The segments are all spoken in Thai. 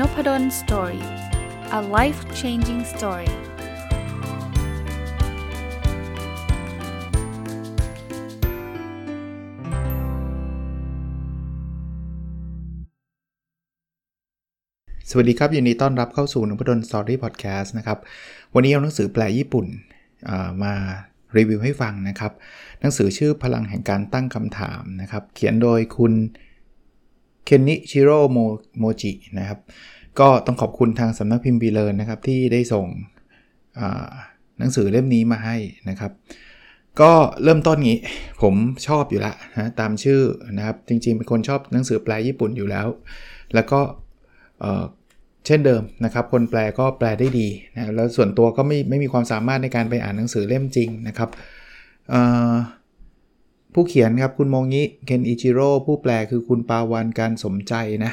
Nopadol Story a life changing story สวัสดีครับ ยินดีต้อนรับเข้าสู่ Nopadol Story พอดแคสต์นะครับ วันนี้เอาหนังสือแปลญี่ปุ่นมารีวิวให้ฟังนะครับ หนังสือชื่อพลังแห่งการตั้งคำถามนะครับ เขียนโดยคุณเคนนิชิโร่โมจินะครับ ก็ต้องขอบคุณทางสำนักพิมพ์บีเลนนะครับที่ได้ส่งหนังสือเล่มนี้มาให้นะครับ ก็เริ่มต้นนี้ผมชอบอยู่ละนะตามชื่อนะครับจริงๆเป็นคนชอบหนังสือแปลญี่ปุ่นอยู่แล้ว แล้วก็เช่นเดิมนะครับ คนแปลก็แปลได้ดีนะแล้วส่วนตัวก็ไม่ไม่มีความสามารถในการไปอ่านหนังสือเล่มจริงนะครับผู้เขียนครับคุณมงิเคนอิจิโร่ผู้แปลคือคุณปาวันการสมใจนะ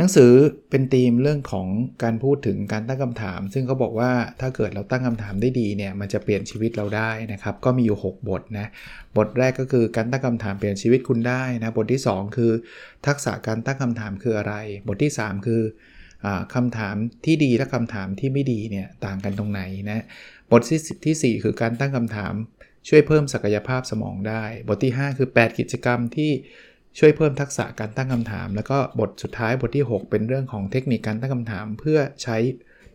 หนังสือเป็นธีมเรื่องของการพูดถึงการตั้งคำถาม ซึ่งเขาบอกว่าถ้าเกิดเราตั้งคำถามได้ดีเนี่ยมันจะเปลี่ยนชีวิตเราได้นะครับ ก็มีอยู่ 6 บทนะ บทแรกก็คือการตั้งคำถามเปลี่ยนชีวิตคุณได้นะ บทที่ 2 คือ ทักษะการตั้งคำถามคืออะไร บทที่ 3 คือคำถามที่ดีและคำถามที่ไม่ดีเนี่ยต่างกันตรงไหนนะ บทที่4คือการตั้งคำถามช่วยเพิ่มศักยภาพสมองได้ บทที่ 5 คือ 8 กิจกรรมที่ ช่วยเพิ่มทักษะการตั้งคำถาม แล้วก็บทสุดท้ายบทที่ 6 เป็นเรื่องของเทคนิคการตั้งคำถาม เพื่อใช้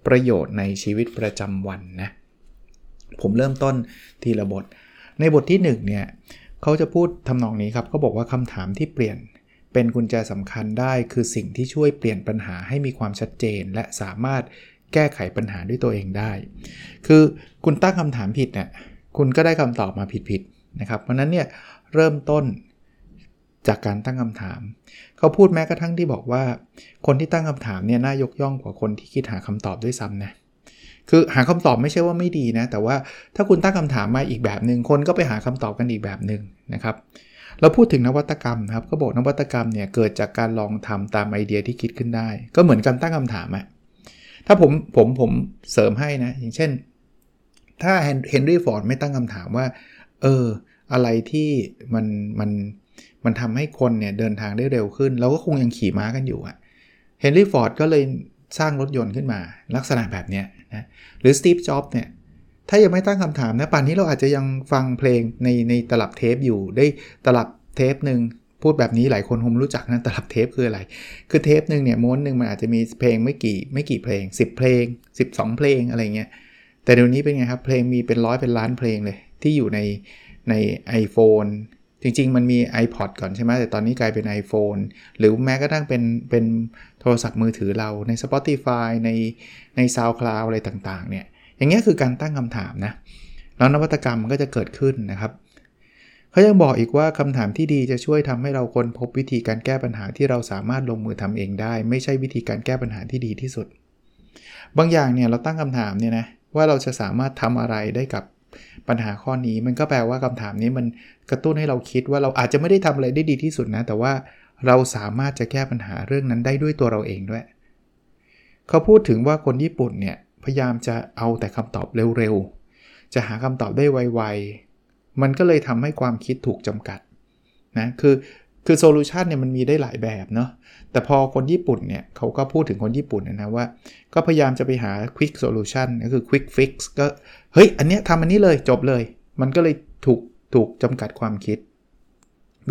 ประโยชน์ในชีวิตประจำวันนะผมเริ่มต้นทีละบท ในบทที่1เนี่ยเขาจะพูดทำนองนี้ครับเขาบอกว่าคำถามที่เปลี่ยนเป็นกุญแจสำคัญได้ คือสิ่งที่ช่วยเปลี่ยนปัญหาให้มีความชัดเจน และสามารถแก้ไขปัญหาด้วยตัวเองได้ คือคุณตั้งคำถามผิดเนี่ยคุณก็ได้คำตอบมาผิดๆนะครับเพราะนั้นเนี่ยเริ่มต้น จากการตั้งคำถาม เขาพูดแม้กระทั่งที่บอกว่า คนที่ตั้งคำถามเนี่ยน่ายกย่องกว่าคนที่คิดหาคำตอบด้วยซ้ำนะคือหาคำตอบไม่ใช่ว่าไม่ดีนะ แต่ว่าถ้าคุณตั้งคำถามมาอีกแบบหนึ่งคนก็ไปหาคำตอบกันอีกแบบหนึ่งนะครับเราพูดถึงนวัตกรรมครับก็บอกนวัตกรรมเนี่ยเกิดจากการลองทำตามไอเดียที่คิดขึ้นได้ ก็เหมือนการตั้งคำถามอะถ้าผมผมผมเสริมให้นะ อย่างเช่น ถ้าเฮนรี่ฟอร์ดไม่ตั้งคำถามว่า เออ อะไรที่มันมัน มันทำให้คนเนี่ยเดินทางได้เร็วขึ้น เราก็คงยังขี่ม้ากันอยู่อะเฮนรี่ฟอร์ดก็เลยสร้างรถยนต์ขึ้นมา ลักษณะแบบเนี้ยนะหรือสตีฟจ็อบเนี่ยถ้ายังไม่ตั้งคำถามนะป่านนี้เราอาจจะยังฟังเพลงในในตลับเทปอยู่ได้ตลับเทปหนึ่งพูดแบบนี้หลายคนคงรู้จักนะตลับเทปคืออะไร คือเทปหนึ่งเนี่ยม้วนหนึ่งมันอาจจะมีเพลงไม่กี่ไม่กี่เพลง 10 เพลง 12 เพลงอะไรเงี้ยแต่เดี๋ยวนี้เป็นไงครับ เพลงมีเป็นร้อยเป็นล้านเพลงเลย ที่อยู่ในใน iPhone จริง ๆ มันมี iPod ก่อนใช่ไหมแต่ตอนนี้กลายเป็น iPhone หรือแม้กระทั่งเป็นเป็นโทรศัพท์มือถือเราใน Spotify ในใน SoundCloud อะไรต่าง ๆ เนี่ย อย่างเงี้ยคือการตั้งคำถามนะ แล้วนวัตกรรมมันก็จะเกิดขึ้นนะครับเขายังบอกอีกว่าคำถามที่ดีจะช่วยทำให้เราค้นพบวิธีการแก้ปัญหาที่เราสามารถลงมือทำเองได้ ไม่ใช่วิธีการแก้ปัญหาที่ดีที่สุด บางอย่างเนี่ยเราตั้งคำถามเนี่ยนะว่าเราจะสามารถทำอะไรได้กับ ปัญหาข้อนี้มันก็แปลว่าคำถามนี้มันกระตุ้นให้เราคิดว่าเราอาจจะไม่ได้ทำอะไรได้ดีที่สุดนะ แต่ว่าเราสามารถจะแก้ปัญหาเรื่องนั้นได้ด้วยตัวเราเองด้วย เขาพูดถึงว่าคนญี่ปุ่นเนี่ยพยายามจะเอาแต่คำตอบเร็วๆ จะหาคำตอบได้ไวๆ มันก็เลยทำให้ความคิดถูกจำกัดนะ คือ คือโซลูชันเนี่ยมันมีได้หลายแบบเนาะแต่พอคนญี่ปุ่นเนี่ยเขาก็พูดถึงคนญี่ปุ่นนะว่า ก็พยายามจะไปหา quick solution ก็คือ quick fix ก็เฮ้ย อันเนี้ยทำอันนี้เลยจบเลย มันก็เลยถูกถูกจำกัดความคิด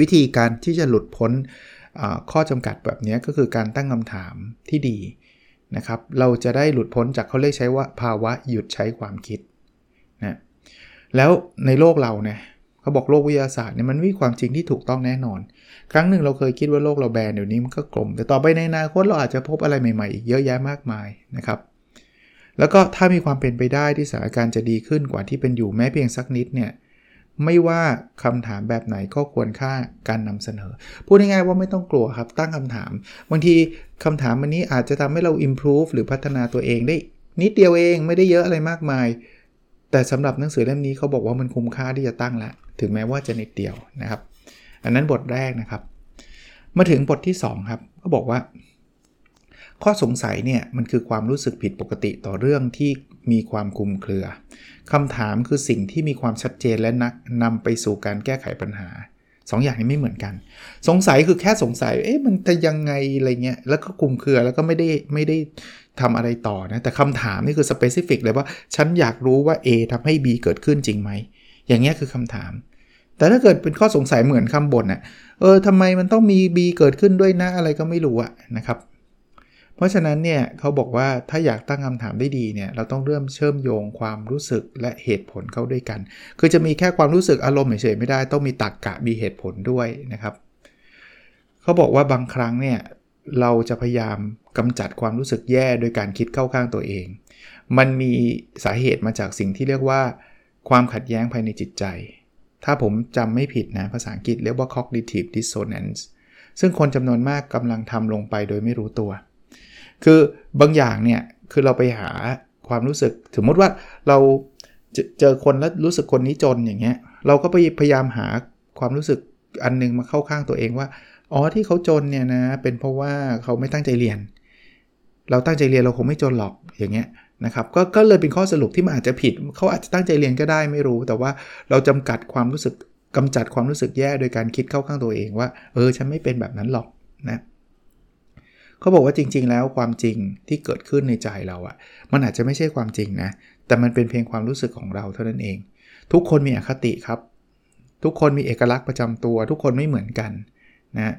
วิธีการที่จะหลุดพ้นข้อจำกัดแบบนี้ก็คือการตั้งคำถามที่ดีนะครับ เราจะได้หลุดพ้นจากเขาเรียกใช้ว่าภาวะหยุดใช้ความคิดนะแล้วในโลกเราเนี่ยเขาบอกโลกวิทยาศาสตร์เนี่ยมันมีความจริงที่ถูกต้องแน่นอน ครั้งหนึ่งเราเคยคิดว่าโลกเราแบนเดี๋ยวนี้มันก็กลม แต่ต่อไปในอนาคตเราอาจจะพบอะไรใหม่ๆอีกเยอะแยะมากมายนะครับ แล้วก็ถ้ามีความเป็นไปได้ที่สถานการณ์จะดีขึ้นกว่าที่เป็นอยู่แม้เพียงสักนิดเนี่ยไม่ว่าคำถามแบบไหนก็ควรค่าการนำเสนอ พูดง่ายๆว่าไม่ต้องกลัวครับ ตั้งคำถาม บางทีคำถามวันนี้อาจจะทำให้เรา improve หรือพัฒนาตัวเองได้นิดเดียวเองไม่ได้เยอะอะไรมากมาย แต่สำหรับหนังสือเล่มนี้เขาบอกว่ามันคุ้มค่าที่จะตั้งละ ถึงแม้ว่าจะนิดเดียวนะครับ อันนั้นบทแรกนะครับ มาถึงบทที่ 2 ครับ ก็บอกว่า ข้อสงสัยเนี่ยมันคือความรู้สึกผิดปกติต่อเรื่องที่มีความคุมเครือคำถามคือสิ่งที่มีความชัดเจนและนักนำไปสู่การแก้ไขปัญหา2ออย่างนี้ไม่เหมือนกัน สงสัยคือแค่สงสัย เอ๊ะมันจะยังไงอะไรเงี้ย แล้วก็กลุ่มเครือแล้วก็ไม่ได้ไม่ได้ทำอะไรต่อนะ แต่คำถามนี่คือสเปซิฟิกเลยว่า ฉันอยากรู้ว่า A ทำให้ B เกิดขึ้นจริงไหม อย่างเงี้ยคือคำถาม แต่ถ้าเกิดเป็นข้อสงสัยเหมือนคำบ่นอะเออทำไมมันต้องมี B เกิดขึ้นด้วยนะอะไรก็ไม่รู้อะนะครับ เพราะฉะนั้นเนี่ยเขาบอกว่าถ้าอยากตั้งคำถามได้ดีเนี่ยเราต้องเริ่มเชื่อมโยงความรู้สึกและเหตุผลเข้าด้วยกัน คือจะมีแค่ความรู้สึกอารมณ์เฉยๆไม่ได้ ต้องมีตรกกะมีเหตุผลด้วยนะครับเขาบอกว่าบางครั้งเนี่ยเราจะพยายามกำจัดความรู้สึกแย่โดยการคิดเข้าข้างตัวเอง มันมีสาเหตุมาจากสิ่งที่เรียกว่า ความขัดแย้งภายในจิตใจ ถ้าผมจำไม่ผิดนะภาษาอังกฤษเรียกว่า cognitive dissonance ซึ่งคนจำนวนมากกำลังทำลงไปโดยไม่รู้ตัว คือบางอย่างเนี่ย คือเราไปหาความรู้สึก สมมติว่าเราเจอคนแล้วรู้สึกคนนี้จนอย่างเงี้ย เราก็ไปพยายามหาความรู้สึกอันนึงมาเข้าข้างตัวเองว่า อ๋อที่เขาจนเนี่ยนะ เป็นเพราะว่าเขาไม่ตั้งใจเรียน เราตั้งใจเรียนเราคงไม่จนหรอกอย่างเงี้ย นะครับกก็เลยเป็นข้อสรุปที่มันอาจจะผิด เขาอาจจะตั้งใจเรียนก็ได้ไม่รู้ แต่ว่าเราจำกัดความรู้สึกกำจัดความรู้สึกแย่โดยการคิดเข้าข้างตัวเองว่า เออ ฉันไม่เป็นแบบนั้นหรอกนะเขาบอกว่าจริง ๆ แล้วความจริงที่เกิดขึ้นในใจเราอะ่ะ มันอาจจะไม่ใช่ความจริงนะ แต่มันเป็นเพียงความรู้สึกของเราเท่านั้นเอง ทุกคนมีอคติครับ ทุกคนมีเอกลักษณ์ประจำตัว ทุกคนไม่เหมือนกันนะ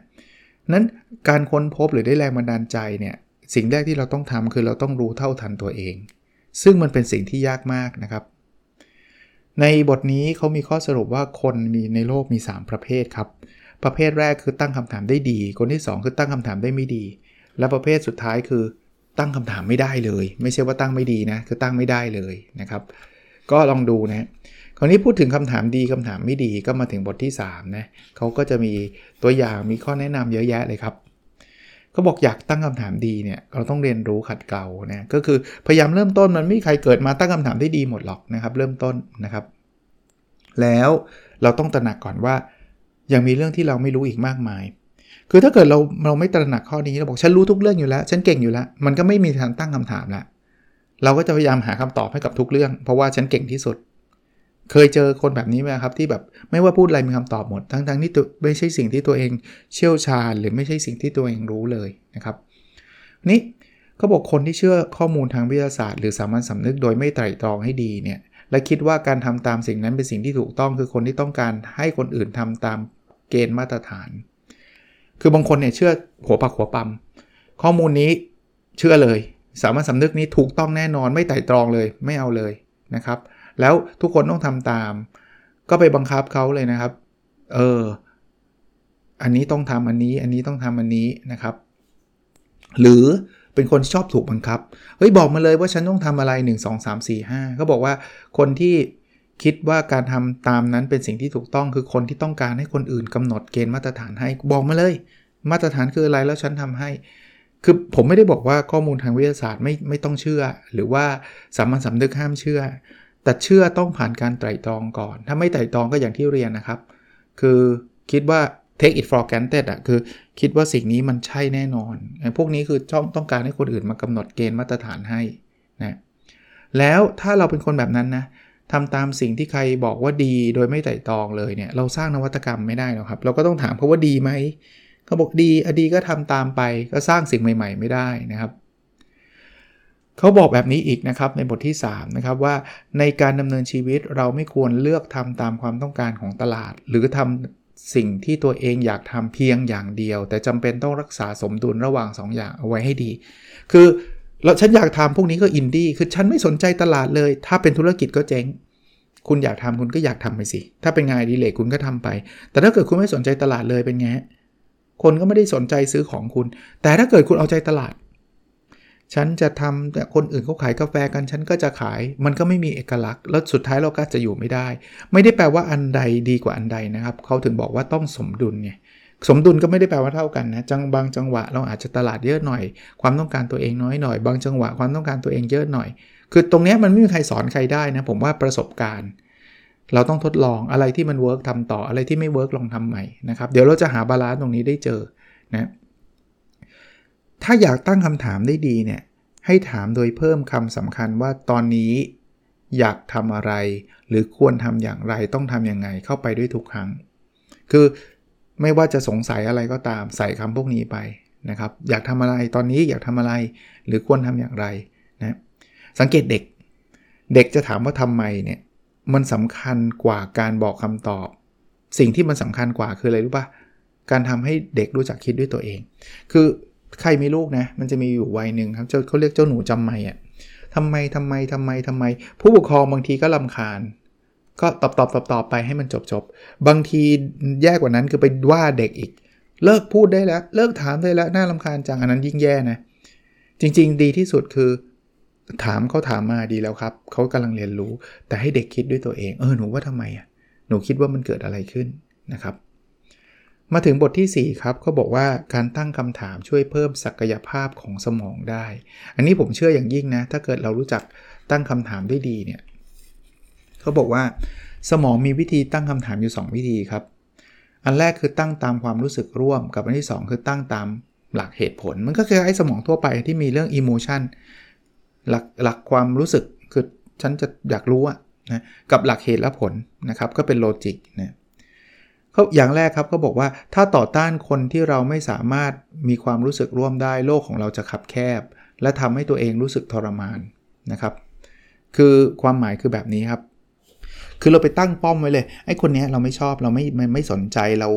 นั้นการค้นพบหรือได้แรงบันดาลใจเนี่ย สิ่งแรกที่เราต้องทำคือเราต้องรู้เท่าทันตัวเอง ซึ่งมันเป็นสิ่งที่ยากมากนะครับ ในบทนี้เขามีข้อสรุปว่าคนมีในโลกมี 3 ประเภทครับ ประเภทแรกคือตั้งคำถามได้ดี คนที่ 2 คือตั้งคำถามได้ไม่ดี และประเภทสุดท้ายคือตั้งคำถามไม่ได้เลย ไม่ใช่ว่าตั้งไม่ดีนะคือตั้งไม่ได้เลยนะครับ ก็ลองดูนะคราวนี้พูดถึงคำถามดีคำถามไม่ดีก็มาถึงบทที่3นะเขาก็จะมีตัวอย่างมีข้อแนะนำเยอะแยะเลยครับ เขาบอกอยากตั้งคำถามดีเนี่ยเราต้องเรียนรู้ขัดเกลานะก็คือพยายามเริ่มต้นมันไม่มีใครเกิดมาตั้งคำถามได้ดีหมดหรอกนะครับ เริ่มต้นนะครับ แล้วเราต้องตระหนักก่อนว่า ยังมีเรื่องที่เราไม่รู้อีกมากมาย คือถ้าเกิดเราเราไม่ตระหนักข้อนี้เราบอกฉันรู้ทุกเรื่องอยู่แล้ว ฉันเก่งอยู่แล้ว มันก็ไม่มีทางตั้งคำถามละเราก็จะพยายามหาคำตอบให้กับทุกเรื่อง เพราะว่าฉันเก่งที่สุด เคยเจอคนแบบนี้ไหมครับที่แบบไม่ว่าพูดอะไรมีคำตอบหมด ทั้งๆที่ไม่ใช่สิ่งที่ตัวเองเชี่ยวชาญ หรือไม่ใช่สิ่งที่ตัวเองรู้เลยนะครับนี่เขาบอกคนที่เชื่อข้อมูลทางวิทยาศาสตร์ หรือสามัญสำนึกโดยไม่ไตร่ตรองให้ดีเนี่ยและคิดว่าการทำตามสิ่งนั้นเป็นสิ่งที่ถูกต้องคือคนที่ต้องการให้คนอื่นทำตามเกณฑ์มาตรฐาน คือบางคนเนี่ยเชื่อหัวปักหัวปั๊มข้อมูลนี้เชื่อเลย สามัญสำนึกนี้ถูกต้องแน่นอนไม่ไต่ตรองเลยไม่เอาเลยนะครับ แล้วทุกคนต้องทำตาม ก็ไปบังคับเขาเลยนะครับ เออ อันนี้ต้องทำอันนี้ อันนี้ต้องทำอันนี้นะครับ หรือเป็นคนชอบถูกบังคับ เฮ้ยบอกมาเลยว่าฉันต้องทำอะไร 1 2 3 4 5เขาบอกว่าคนที่คิดว่าการทำตามนั้นเป็นสิ่งที่ถูกต้องคือคนที่ต้องการให้คนอื่นกำหนดเกณฑ์มาตรฐานให้ บอกมาเลย มาตรฐานคืออะไรแล้วฉันทำให้ คือผมไม่ได้บอกว่าข้อมูลทางวิทยาศาสตร์ไม่ไม่ต้องเชื่อ หรือว่าสามัญสำนึกห้ามเชื่อ แต่เชื่อต้องผ่านการไตร่ตรองก่อน ถ้าไม่ไตร่ตรองก็อย่างที่เรียนนะครับ คือคิดว่า take it for granted อะคือคิดว่าสิ่งนี้มันใช่แน่นอนไอ้พวกนี้คือจ้องต้องการให้คนอื่นมากำหนดเกณฑ์มาตรฐานให้นะแล้วถ้าเราเป็นคนแบบนั้นนะทำตามสิ่งที่ใครบอกว่าดีโดยไม่ไต่ตองเลยเนี่ย เราสร้างนวัตกรรมไม่ได้หรอกครับ เราก็ต้องถามเขาว่าดีไหมเขาบอกดีอดีก็ทำตามไปก็สร้างสิ่งใหม่ ๆ ไม่ได้นะครับ เขาบอกแบบนี้อีกนะครับในบทที่3นะครับว่าในการดำเนินชีวิตเราไม่ควรเลือกทำตามความต้องการของตลาด หรือทำสิ่งที่ตัวเองอยากทำเพียงอย่างเดียว แต่จำเป็นต้องรักษาสมดุลระหว่าง 2ออย่างเอาไว้ให้ดี คือเราฉันอยากทำพวกนี้ก็อินดี้คือฉันไม่สนใจตลาดเลย ถ้าเป็นธุรกิจก็เจ๊ง คุณอยากทำคุณก็อยากทำไปสิ ถ้าเป็นงานดีเลยคุณก็ทำไป แต่ถ้าเกิดคุณไม่สนใจตลาดเลยเป็นไงคนก็ไม่ได้สนใจซื้อของคุณ แต่ถ้าเกิดคุณเอาใจตลาด ฉันจะทำแต่คนอื่นเขาขายกาแฟกันฉันก็จะขาย มันก็ไม่มีเอกลักษณ์ แล้วสุดท้ายเราก็จะอยู่ไม่ได้ ไม่ได้แปลว่าอันใดดีกว่าอันใดนะครับเขาถึงบอกว่าต้องสมดุลไงสมดุลก็ไม่ได้แปลว่าเท่ากันนะจังบางจังหวะเราอาจจะตลาดเยอะหน่อย ความต้องการตัวเองน้อยหน่อย บางจังหวะความต้องการตัวเองเยอะหน่อย คือตรงนี้มันไม่มีใครสอนใครได้นะผมว่าประสบการณ์ เราต้องทดลองอะไรที่มัน work ทำต่ออะไรที่ไม่ work ลองทำใหม่นะครับเดี๋ยวเราจะหา balance ตรงนี้ได้เจอนะ ถ้าอยากตั้งคำถามได้ดีเนี่ยให้ถามโดยเพิ่มคำสำคัญว่าตอนนี้อยากทำอะไร หรือควรทำอย่างไรต้องทำยังไงเข้าไปด้วยทุกครั้ง คือไม่ว่าจะสงสัยอะไรก็ตามใส่คำพวกนี้ไปนะครับ อยากทำอะไรตอนนี้อยากทำอะไร หรือควรทำอย่างไรนะสังเกตเด็ก เด็กจะถามว่าทำไมเนี่ยมันสำคัญกว่าการบอกคำตอบ สิ่งที่มันสำคัญกว่าคืออะไรรู้ปะการทำให้เด็กรู้จักคิดด้วยตัวเอง คือ ใครมีลูกนะ มันจะมีอยู่วัยหนึ่งครับเขาเรียกเจ้าหนูจำไม่อะทำไมทำไมทำไมทำไม ผู้ปกครองบางทีก็ลำคาญ ก็ตอบตอบตอบตอบไปให้มันจบจบบางทีแย่กว่านั้นคือไปว่าเด็กอีก เลิกพูดได้แล้ว เลิกถามได้แล้วน่าลำคาญจังอันนั้นยิ่งแย่นะ จริง ๆ ดีที่สุดคือ ถามเขาถามมาดีแล้วครับเขากำลังเรียนรู้ แต่ให้เด็กคิดด้วยตัวเอง เออหนูว่าทำไมอะหนูคิดว่ามันเกิดอะไรขึ้นนะครับ มาถึงบทที่ 4 ครับเขาบอกว่าการตั้งคำถามช่วยเพิ่มศักยภาพของสมองได้ อันนี้ผมเชื่ออย่างยิ่งนะ ถ้าเกิดเรารู้จักตั้งคำถามได้ดีเนี่ยเขาบอกว่า สมองมีวิธีตั้งคำถามอยู่ 2 วิธีครับ อันแรกคือตั้งตามความรู้สึกร่วม กับอันที่ 2 คือตั้งตามหลักเหตุผล มันก็คือไอ้สมองทั่วไปที่มีเรื่อง emotion หลักหลักความรู้สึกคือฉันจะอยากรู้อะนะกับหลักเหตุและผลนะครับก็เป็นโลจิกนะ เขาอย่างแรกครับเขาบอกว่าถ้าต่อต้านคนที่เราไม่สามารถมีความรู้สึกร่วมได้โลกของเราจะขับแคบ และทำให้ตัวเองรู้สึกทรมานนะครับ คือความหมายคือแบบนี้ครับ คือเราไปตั้งป้อมไว้เลยไอ้คนนี้เราไม่ชอบเราไม่ไม่ไม่สนใจเรา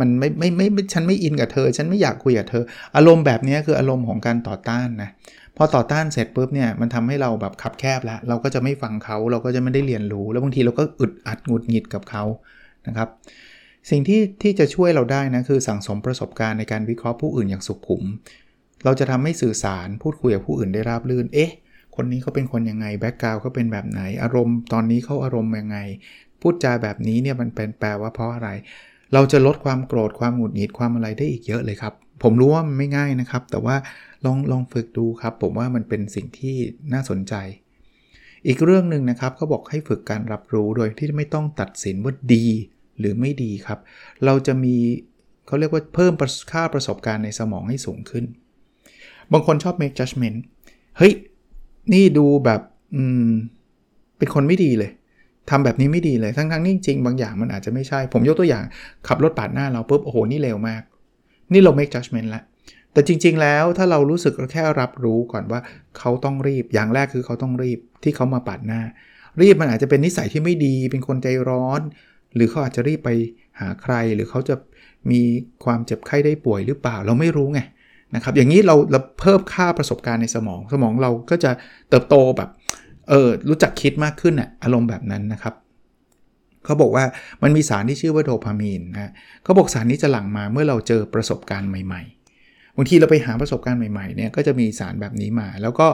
มันไม่ไม่ไม่ฉันไม่อินกับเธอ ฉันไม่อยากคุยกับเธอ อารมณ์แบบนี้คืออารมณ์ของการต่อต้านนะพอต่อต้านเสร็จปุ๊บเนี่ยมันทำให้เราแบบขับแคบแล้ว เราก็จะไม่ฟังเขาเราก็จะไม่ได้เรียนรู้ แล้วบางทีเราก็อึดอัดหงุดหงิดกับเขานะครับ สิ่งที่ที่จะช่วยเราได้นะคือสั่งสมประสบการณ์ในการวิเคราะห์ผู้อื่นอย่างสุขุม เราจะทำให้สื่อสารพูดคุยกับผู้อื่นได้ราบรื่น เอ๊ะ คนนี้เขาเป็นคนยังไง แบ็กกราวเขาเป็นแบบไหน อารมณ์ตอนนี้เขาอารมณ์ยังไง พูดจาแบบนี้เนี่ยมันเป็นแปลว่าเพราะอะไร เราจะลดความโกรธความหงุดหงิดความอะไรได้อีกเยอะเลยครับ ผมรู้ว่ามันไม่ง่ายนะครับ แต่ว่าลองลองฝึกดูครับ ผมว่ามันเป็นสิ่งที่น่าสนใจอีกเรื่องหนึ่งนะครับเขาบอกให้ฝึกการรับรู้โดยที่ไม่ต้องตัดสินว่าดี หรือไม่ดีครับ เราจะมีเขาเรียกว่าเพิ่มค่าประสบการณ์ในสมองให้สูงขึ้น บางคนชอบ make judgment เฮ้ย นี่ดูแบบอืมเป็นคนไม่ดีเลยทำแบบนี้ไม่ดีเลยทั้งๆนี่จริงบางอย่างมันอาจจะไม่ใช่ ผมยกตัวอย่างขับรถปาดหน้าเราปุ๊บโอ้โหนี่เร็วมาก นี่เรา make judgment แล้วแต่จริง ๆ แล้วถ้าเรารู้สึกแค่รับรู้ก่อนว่าเขาต้องรีบอย่างแรกคือเขาต้องรีบที่เขามาปาดหน้า รีบมันอาจจะเป็นนิสัยที่ไม่ดี เป็นคนใจร้อน หรือเขาอาจจะรีบไปหาใคร หรือเขาจะมีความเจ็บไข้ได้ป่วยหรือเปล่าเราไม่รู้ไงนะครับอย่างนี้เราเราเพิ่มค่าประสบการณ์ในสมอง สมองเราก็จะเติบโตแบบเออรู้จักคิดมากขึ้นอะอารมณ์แบบนั้นนะครับเขาบอกว่ามันมีสารที่ชื่อว่าโดพามีนนะเขาบอกสารนี้จะหลั่งมาเมื่อเราเจอประสบการณ์ใหม่ ๆบางทีเราไปหาประสบการณ์ใหม่ๆเนี่ยก็จะมีสารแบบนี้มา แล้วก็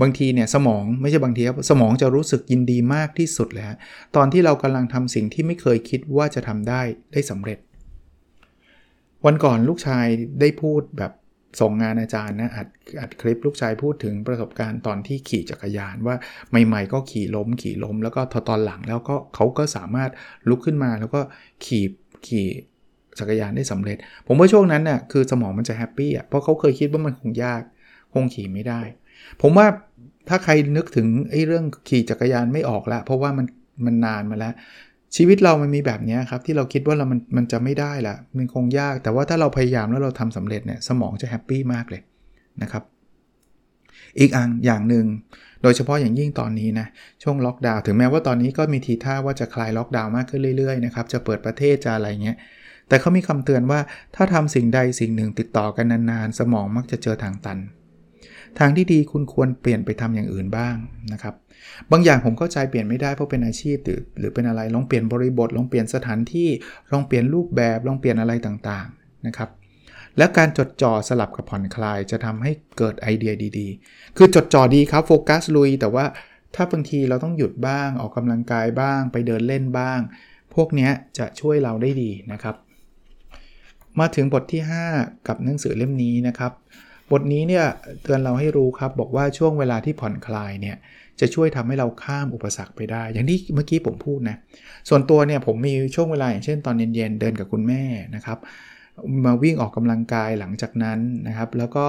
บางทีเนี่ยสมองไม่ใช่บางทีครับสมองจะรู้สึกยินดีมากที่สุดเลยตอนที่เรากำลังทำสิ่งที่ไม่เคยคิดว่าจะทำได้ได้สำเร็จ วันก่อนลูกชายได้พูดแบบส่งงานอาจารย์นะอัดอัดคลิปลูกชายพูดถึงประสบการณ์ตอนที่ขี่จักรยานว่าใหม่ๆก็ขี่ล้ม ขี่ล้ม แล้วก็ทตอนหลังแล้วก็เขาก็สามารถลุกขึ้นมาแล้วก็ขี่ขี่จักรยานได้สำเร็จ ผมว่าช่วงนั้นน่ะคือสมองมันจะแฮปปี้อะเพราะเขาเคยคิดว่ามันคงยาก คงขี่ไม่ได้ ผมว่าถ้าใครนึกถึงไอ้เรื่องขี่จักรยานไม่ออกละเพราะว่ามันมันนานมาแล้ว ชีวิตเรามันมีแบบนี้ครับ ที่เราคิดว่าเรามันมันจะไม่ได้ละมันคงยาก แต่ว่าถ้าเราพยายามแล้วเราทำสำเร็จเนี่ยสมองจะแฮปปี้มากเลยนะครับอีกอันอย่างหนึ่งโดยเฉพาะอย่างยิ่งตอนนี้นะช่วงล็อกดาวน์ถึงแม้ว่าตอนนี้ก็มีทีท่าว่าจะคลายล็อกดาวน์มากขึ้นเรื่อยๆนะครับจะเปิดประเทศจะอะไรเงี้ยแต่เขามีคำเตือนว่าถ้าทำสิ่งใดสิ่งหนึ่งติดต่อกันนานๆ สมองมักจะเจอทางตัน ทางที่ดีคุณควรเปลี่ยนไปทำอย่างอื่นบ้างนะครับบางอย่างผมเข้าใจเปลี่ยนไม่ได้เพราะเป็นอาชีพหรือหรือเป็นอะไรลองเปลี่ยนบริบทลองเปลี่ยนสถานที่ลองเปลี่ยนรูปแบบลองเปลี่ยนอะไรต่างๆนะครับแล้วการจดจ่อสลับกับผ่อนคลายจะทำให้เกิดไอเดียดีๆ คือจดจ่อดีครับโฟกัสลุย แต่ว่าถ้าบางทีเราต้องหยุดบ้างออกกำลังกายบ้าง ไปเดินเล่นบ้าง พวกนี้จะช่วยเราได้ดีนะครับ มาถึงบทที่ 5 กับหนังสือเล่มนี้นะครับ บทนี้เนี่ยเตือนเราให้รู้ครับบอกว่าช่วงเวลาที่ผ่อนคลายเนี่ยจะช่วยทำให้เราข้ามอุปสรรคไปได้ อย่างที่เมื่อกี้ผมพูดนะ ส่วนตัวเนี่ยผมมีช่วงเวลาอย่างเช่นตอนเย็นๆเดินกับคุณแม่นะครับ มาวิ่งออกกำลังกายหลังจากนั้นนะครับ แล้วก็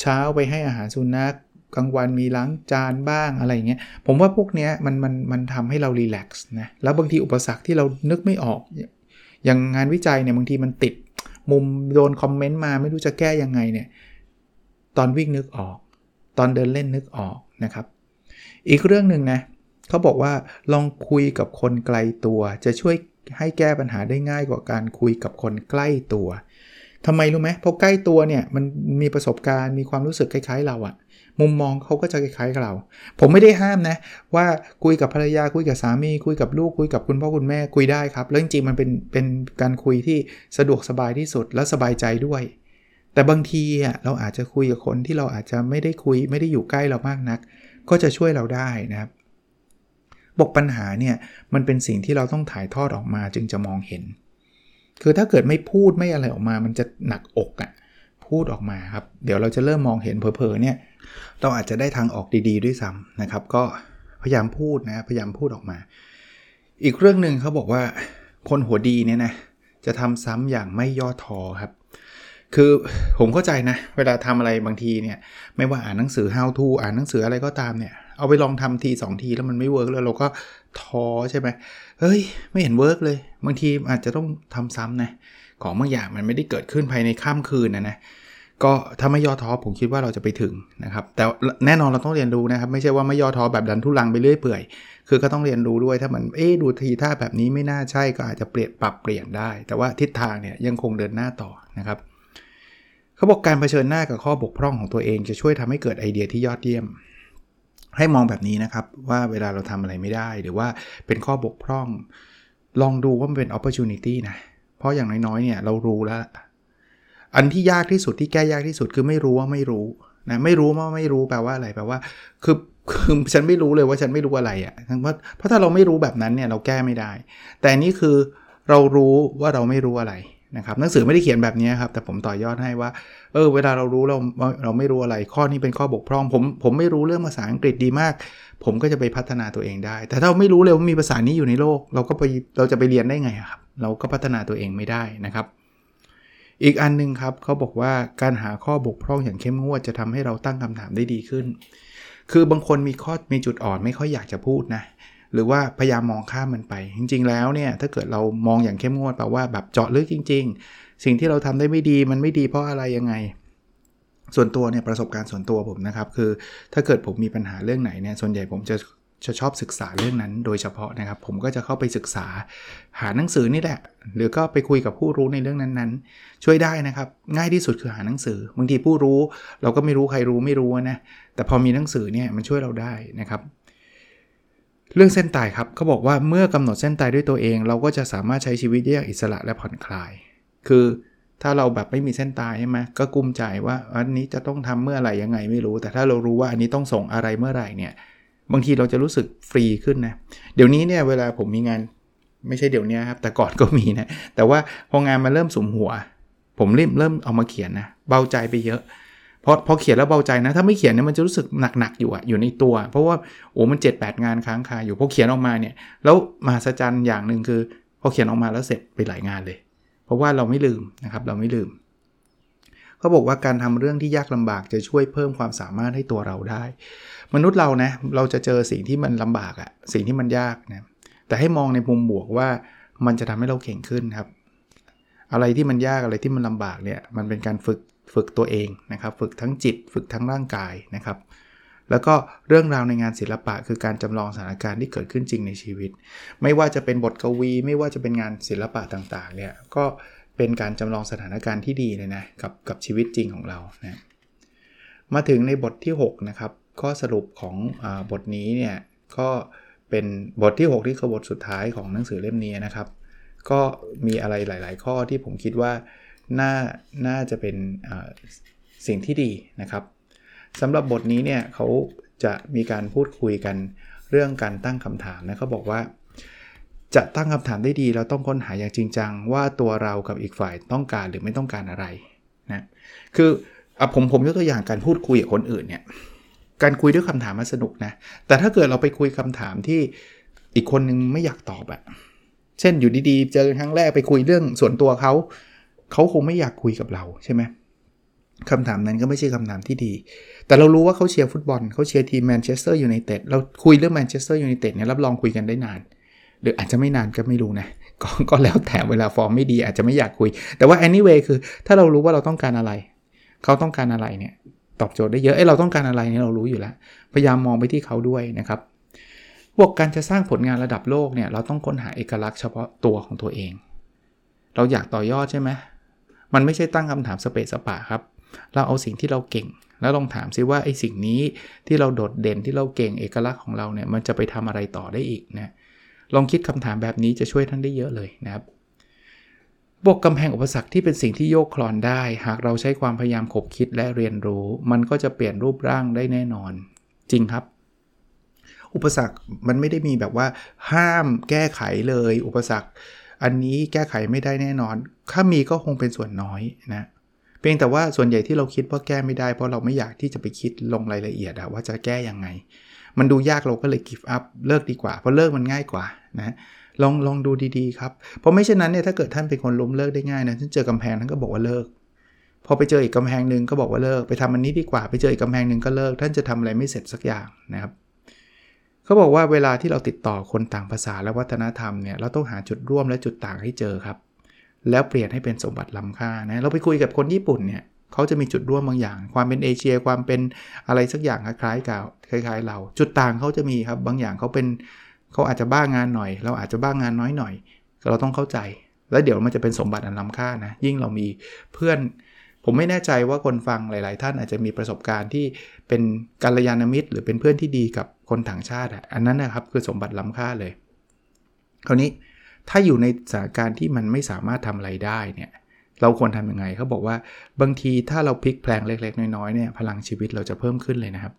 เช้าไปให้อาหารสุนัขกลางวันมีล้างจานบ้างอะไรเงี้ย ผมว่าพวกเนี้ยมันมันมันทำให้เรารีแลกซ์นะ แล้วบางทีอุปสรรคที่เรานึกไม่ออก อย่างงานวิจัยเนี่ยบางทีมันติดมุมโดนคอมเมนต์มาไม่รู้จะแก้ยังไงเนี่ย ตอนวิ่งนึกออก ตอนเดินเล่นนึกออกนะครับ อีกเรื่องหนึ่งนะเขาบอกว่าลองคุยกับคนไกลตัว จะช่วยให้แก้ปัญหาได้ง่ายกว่าการคุยกับคนใกล้ตัวทำไมรู้ไหมเพราะใกล้ตัวเนี่ยมันมีประสบการณ์มีความรู้สึกคล้ายๆ เราอะมุมมองเขาก็จะคล้ายๆกับเรา ผมไม่ได้ห้ามนะว่าคุยกับภรรยาคุยกับสามี คุยกับลูกคุยกับคุณพ่อคุณแม่คุยได้ครับแล้วจริงๆมันเป็นเป็นการคุยที่สะดวกสบายที่สุดและสบายใจด้วย แต่บางทีอะเราอาจจะคุยกับคนที่เราอาจจะไม่ได้คุยไม่ได้อยู่ใกล้เรามากนัก ก็จะช่วยเราได้นะครับบอกปัญหาเนี่ยมันเป็นสิ่งที่เราต้องถ่ายทอดออกมาจึงจะมองเห็น คือถ้าเกิดไม่พูดไม่อะไรออกมา มันจะหนักอกอะ่ะพูดออกมาครับเดี๋ยวเราจะเริ่มมองเห็นเพอๆเนี่ยเราอาจจะได้ทางออกดีๆด้วยซ้ำนะครับ ก็พยายามพูดนะพยายามพูดออกมา อีกเรื่องหนึ่งเขาบอกว่าคนหัวดีเนี่ยนะจะทำซ้ำอย่างไม่ย่อท้อครับ คือผมเข้าใจนะ เวลาทำอะไรบางทีเนี่ย ไม่ว่าอ่านหนังสือ how to อ่านหนังสืออะไรก็ตามเนี่ย เอาไปลองทำทีสองทีแล้วมันไม่ work แล้วเราก็ท้อใช่ไหมเฮ้ย ไม่เห็น work เลย บางทีอาจจะต้องทำซ้ำนะ ของบางอย่างมันไม่ได้เกิดขึ้นภายในข้ามคืนนะนะก็ถ้าไม่ย่อท้อผมคิดว่าเราจะไปถึงนะครับ แต่แน่นอนเราต้องเรียนรู้นะครับ ไม่ใช่ว่าไม่ย่อท้อแบบดันทุรังไปเรื่อยเปื่อย คือก็ต้องเรียนรู้ด้วยถ้ามันเอ๊ดูทีท่าแบบนี้ไม่น่าใช่ก็อาจจะเปลี่ยนปรับเปลี่ยนได้ แต่ว่าทิศทางเนี่ยยังคงเดินหน้าต่อนะครับ เขาบอกการเผชิญหน้ากับข้อบกพร่องของตัวเองจะช่วยทำให้เกิดไอเดียที่ยอดเยี่ยม ให้มองแบบนี้นะครับว่าเวลาเราทำอะไรไม่ได้หรือว่าเป็นข้อบกพร่อง ลองดูว่ามันเป็น opportunity นะ เพราะอย่างน้อยๆเนี่ยเรารู้แล้ว อันที่ยากที่สุดที่แก้ยากที่สุดคือไม่รู้ว่าไม่รู้นะไม่รู้ว่าไม่รู้แปลว่าอะไรแปลว่า คือคือฉันไม่รู้เลยว่าฉันไม่รู้อะไรอะ่ะเพราะเพราะถ้าเราไม่รู้แบบนั้นเนี่ยเราแก้ไม่ได้ แต่นนี้คือเรารู้ว่าเราไม่รู้อะไร นะครับหนังสือไม่ได้เขียนแบบนี้ครับแต่ผมต่อยอดให้ว่าเออเวลาเรารู้เราเราไม่รู้อะไรข้อนี้เป็นข้อบกพร่อง ผมผมไม่รู้เรื่องภาษาอังกฤษดีมาก ผมก็จะไปพัฒนาตัวเองได้ แต่ถ้าไม่รู้เลยว่ามีภาษานี้อยู่ในโลก เราก็ไปเราจะไปเรียนได้ไงครับเราก็พัฒนาตัวเองไม่ได้นะครับ อีกอันนึงครับเขาบอกว่าการหาข้อบกพร่องอย่างเข้มงวดจะทำให้เราตั้งคำถามได้ดีขึ้น คือบางคนมีข้อมีจุดอ่อนไม่ค่อยอยากจะพูดนะ หรือว่าพยายามมองข้ามมันไป จริง ๆ แล้วเนี่ยถ้าเกิดเรามองอย่างเข้มงวดแปลว่าแบบเจาะลึกจริง ๆ สิ่งที่เราทำได้ไม่ดีมันไม่ดีเพราะอะไรยังไง ส่วนตัวเนี่ยประสบการณ์ส่วนตัวผมนะครับ คือถ้าเกิดผมมีปัญหาเรื่องไหนเนี่ยส่วนใหญ่ผมจะจะชอบศึกษาเรื่องนั้นโดยเฉพาะนะครับ ผมก็จะเข้าไปศึกษาหาหนังสือนี่แหละ หรือก็ไปคุยกับผู้รู้ในเรื่องนั้นๆ ช่วยได้นะครับ ง่ายที่สุดคือหาหนังสือบางทีผู้รู้ เราก็ไม่รู้ใครรู้ไม่รู้นะแต่พอมีหนังสือเนี่ยมันช่วยเราได้นะครับ เรื่องเส้นตายครับเขาบอกว่าเมื่อกำหนดเส้นตายด้วยตัวเอง เราก็จะสามารถใช้ชีวิตได้อย่างอิสระและผ่อนคลาย คือถ้าเราแบบไม่มีเส้นตายใช่ไหมก็กุ้มใจว่าอันนี้จะต้องทำเมื่อไหร่ยังไงไม่รู้ แต่ถ้าเรารู้ว่าอันนี้ต้องส่งอะไรเมื่อไหร่เนี่ยบางทีเราจะรู้สึกฟรีขึ้นนะเดี๋ยวนี้เนี่ยเวลาผมมีงานไม่ใช่เดี๋ยวนี้ครับ แต่ก่อนก็มีนะ แต่ว่าพองานมาเริ่มสมหัว ผมเริ่มเริ่มเอามาเขียนนะ เบาใจไปเยอะ พอพอเขียนแล้วเบาใจนะ ถ้าไม่เขียนเนี่ยมันจะรู้สึกหนักๆอยู่อะอยู่ในตัว เพราะว่าโอ้มัน 7 8 งานค้างคาอยู่พอเขียนออกมาเนี่ยแล้วมหัศจรรย์อย่างหนึ่งคือ พอเขียนออกมาแล้วเสร็จไปหลายงานเลย เพราะว่าเราไม่ลืมนะครับเราไม่ลืมเขาบอกว่าการทำเรื่องที่ยากลำบากจะช่วยเพิ่มความสามารถให้ตัวเราได้ มนุษย์เรานะเราจะเจอสิ่งที่มันลำบากอะสิ่งที่มันยากนะแต่ให้มองในมุมบวกว่ามันจะทำให้เราเก่งขึ้นครับ อะไรที่มันยากอะไรที่มันลำบากเนี่ยมันเป็นการฝึก ฝึกตัวเองนะครับ ฝึกทั้งจิต ฝึกทั้งร่างกายนะครับ แล้วก็เรื่องราวในงานศิลปะ คือการจำลองสถานการณ์ที่เกิดขึ้นจริงในชีวิต ไม่ว่าจะเป็นบทกวี ไม่ว่าจะเป็นงานศิลปะต่างๆเนี่ยก็เป็นการจำลองสถานการณ์ที่ดีเลยนะกับกับชีวิตจริงของเรานะมาถึงในบทที่6นะครับข้อสรุปของอบทนี้เนี่ยก็เป็นบทที่ 6 ที่คือบทสุดท้ายของหนังสือเล่มนี้นะครับ ก็มีอะไรหลาย ๆ ข้อที่ผมคิดว่า น่าน่าจะเป็นสิ่งที่ดีนะครับสำหรับบทนี้เนี่ยเขาจะมีการพูดคุยกันเรื่องการตั้งคำถามนะเขาบอกว่า จะตั้งคำถามได้ดีเราต้องค้นหาอย่างจริงจังว่าตัวเรากับอีกฝ่ายต้องการหรือไม่ต้องการอะไรนะคืออผมผมยกตัวอย่างการพูดคุยกับคนอื่นเนี่ยการคุยด้วยคำถามมันสนุกนะ แต่ถ้าเกิดเราไปคุยคำถามที่อีกคนนึงไม่อยากตอบอะเช่นอยู่ดีๆ เจอครั้งแรกไปคุยเรื่องส่วนตัวเขา เขาคงไม่อยากคุยกับเราใช่ไหมคำถามนั้นก็ไม่ใช่คำถามที่ดี แต่เรารู้ว่าเขาเชียร์ฟุตบอลเขาเชียร์ทีมแมนเชสเตอร์ยูไนเต็ดเราคุยเรื่องแมนเชสเตอร์ยูไนเต็ดเนี่ยรับรองคุยกันได้นาน หรืออาจจะไม่นานก็ไม่รู้นะกก็แล้วแต่เวลาฟอร์มไม่ดีอาจจะไม่อยากคุย แต่ว่า anyway คือ ถ้าเรารู้ว่าเราต้องการอะไร เขาต้องการอะไรเนี่ยตอบโจทย์ได้เยอะไอ้เราต้องการอะไรเนี่ยเรารู้อยู่แล้ว พยายามมองไปที่เขาด้วยนะครับพวกการจะสร้างผลงานระดับโลกเนี่ยเราต้องค้นหาเอกลักษณ์เฉพาะตัวของตัวเอง เราอยากต่อยอดใช่ไหม มันไม่ใช่ตั้งคำถามสเปซสปะครับ เราเอาสิ่งที่เราเก่ง แล้วลองถามซิว่าไอ้สิ่งนี้ที่เราโดดเด่นที่เราเก่งเอกลักษณ์ของเราเนี่ยมันจะไปทำอะไรต่อได้อีกนะลองคิดคำถามแบบนี้จะช่วยท่านได้เยอะเลยนะครับบวกกำแพงอุปสรรคที่เป็นสิ่งที่โยกคลอนได้ หากเราใช้ความพยายามขบคิดและเรียนรู้ มันก็จะเปลี่ยนรูปร่างได้แน่นอน จริงครับ อุปสรรคมันไม่ได้มีแบบว่า ห้ามแก้ไขเลย อุปสรรค อันนี้แก้ไขไม่ได้แน่นอน ถ้ามีก็คงเป็นส่วนน้อยนะ เพียงแต่ว่าส่วนใหญ่ที่เราคิดว่าแก้ไม่ได้ เพราะเราไม่อยากที่จะไปคิดลงรายละเอียดว่าจะแก้ยังไง มันดูยากเราก็เลย give up เลิกดีกว่า เพราะเลิกมันง่ายกว่านะลองลองดูดีๆครับ เพราะไม่เช่นนั้นเนี่ยถ้าเกิดท่านเป็นคนล้มเลิกได้ง่ายนะท่านเจอกำแพงท่านก็บอกว่าเลิก พอไปเจออีกกำแพงหนึ่งก็บอกว่าเลิก ไปทำอันนี้ดีกว่า ไปเจออีกกำแพงหนึ่งก็เลิก ท่านจะทำอะไรไม่เสร็จสักอย่างนะครับ เขาบอกว่าเวลาที่เราติดต่อคนต่างภาษาและวัฒนธรรมเนี่ยเราต้องหาจุดร่วมและจุดต่างให้เจอครับ แล้วเปลี่ยนให้เป็นสมบัติล้าค่านะเราไปคุยกับคนญี่ปุ่นเนี่ยเขาจะมีจุดร่วมบางอย่าง ความเป็นเอเชียความเป็นอะไรสักอย่างคล้ายๆกับคล้าย ๆ เรา จุดต่างเขาจะมีครับบางอย่างเขาเป็นเขาอาจจะบ้างานหน่อย เราอาจจะบ้างงานน้อยหน่อย เราต้องเข้าใจ แล้วเดี๋ยวมันจะเป็นสมบัติอันล้ำค่านะยิ่งเรามีเพื่อนผมไม่แน่ใจว่าคนฟังหลาย ๆ ท่านอาจจะมีประสบการณ์ที่เป็นกัลยาณมิตร หรือเป็นเพื่อนที่ดีกับ คนต่างชาติอันนั้นนะครับคือสมบัติล้ำค่าเลย คราวนี้ถ้าอยู่ในสถานการณ์ที่มันไม่สามารถทำอะไรได้เนี่ยเราควรทำยังไงเขาบอกว่าบางทีถ้าเราพลิกแพลงเล็ก ๆ น้อยๆเนี่ยพลังชีวิตเราจะเพิ่มขึ้นเลยนะครับ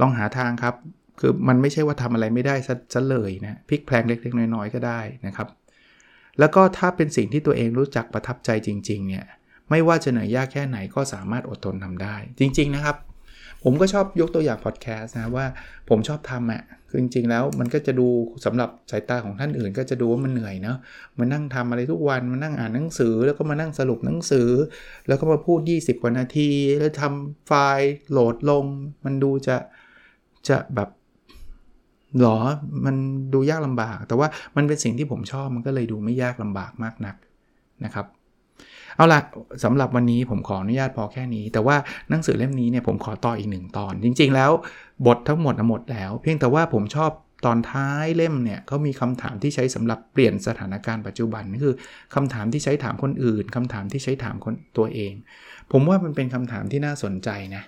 ลองหาทางครับคือมันไม่ใช่ว่าทำอะไรไม่ได้ซะเลยนะพลิกแพลงเล็ก ๆ น้อยๆก็ได้นะครับ แล้วก็ถ้าเป็นสิ่งที่ตัวเองรู้จักประทับใจจริง ๆ เนี่ยไม่ว่าจะเหนื่อยยากแค่ไหนก็สามารถอดทนทำได้ จริง ๆ นะครับ ผมก็ชอบยกตัวอย่างพอดแคสต์นะว่าผมชอบทำอะคือจริงๆแล้วมันก็จะดูสำหรับสายตาของท่านอื่น ก็จะดูว่ามันเหนื่อยเนาะมานั่งทำอะไรทุกวันมานั่งอ่านหนังสือ แล้วก็มานั่งสรุปหนังสือ แล้วก็มาพูด 20 กว่านาที แล้วทำไฟล์โหลดลง มันดูจะจะแบบหรอมันดูยากลำบาก แต่ว่ามันเป็นสิ่งที่ผมชอบมันก็เลยดูไม่ยากลำบากมากนักนะครับ เอาละสำหรับวันนี้ผมขออนุญาตพอแค่นี้ แต่ว่าหนังสือเล่มนี้เนี่ยผมขอต่ออีกหนึ่งตอน จริง ๆ แล้วบททั้งหมดหมดแล้ว เพียงแต่ว่าผมชอบตอนท้ายเล่มเนี่ยเขามีคำถามที่ใช้สำหรับเปลี่ยนสถานการณ์ปัจจุบันนี่คือคำถามที่ใช้ถามคนอื่นคำถามที่ใช้ถามคนตัวเอง ผมว่ามันเป็นคำถามที่น่าสนใจนะ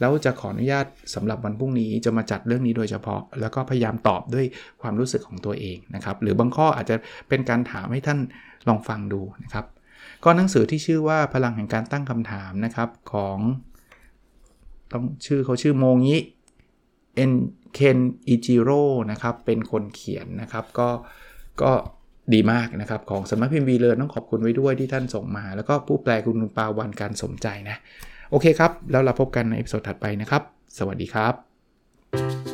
แล้วจะขออนุญาตสำหรับวันพรุ่งนี้จะมาจัดเรื่องนี้โดยเฉพาะ แล้วก็พยายามตอบด้วยความรู้สึกของตัวเองนะครับ หรือบางข้ออาจจะเป็นการถามให้ท่านลองฟังดูนะครับ ก็หนังสือที่ชื่อว่าพลังแห่งการตั้งคำถามนะครับของต้องชื่อเขาชื่อโมงิเอ็นเคนอิจิโร่นะครับเป็นคนเขียนนะครับก็ก็ดีมากนะครับ ของสำนักพิมพ์วีเลิร์นต้องขอบคุณไว้ด้วยที่ท่านส่งมา แล้วก็ผู้แปลคุณปาวันการสมใจนะ โอเคครับ แล้วเราพบกันใน episode ถัดไปนะครับ สวัสดีครับ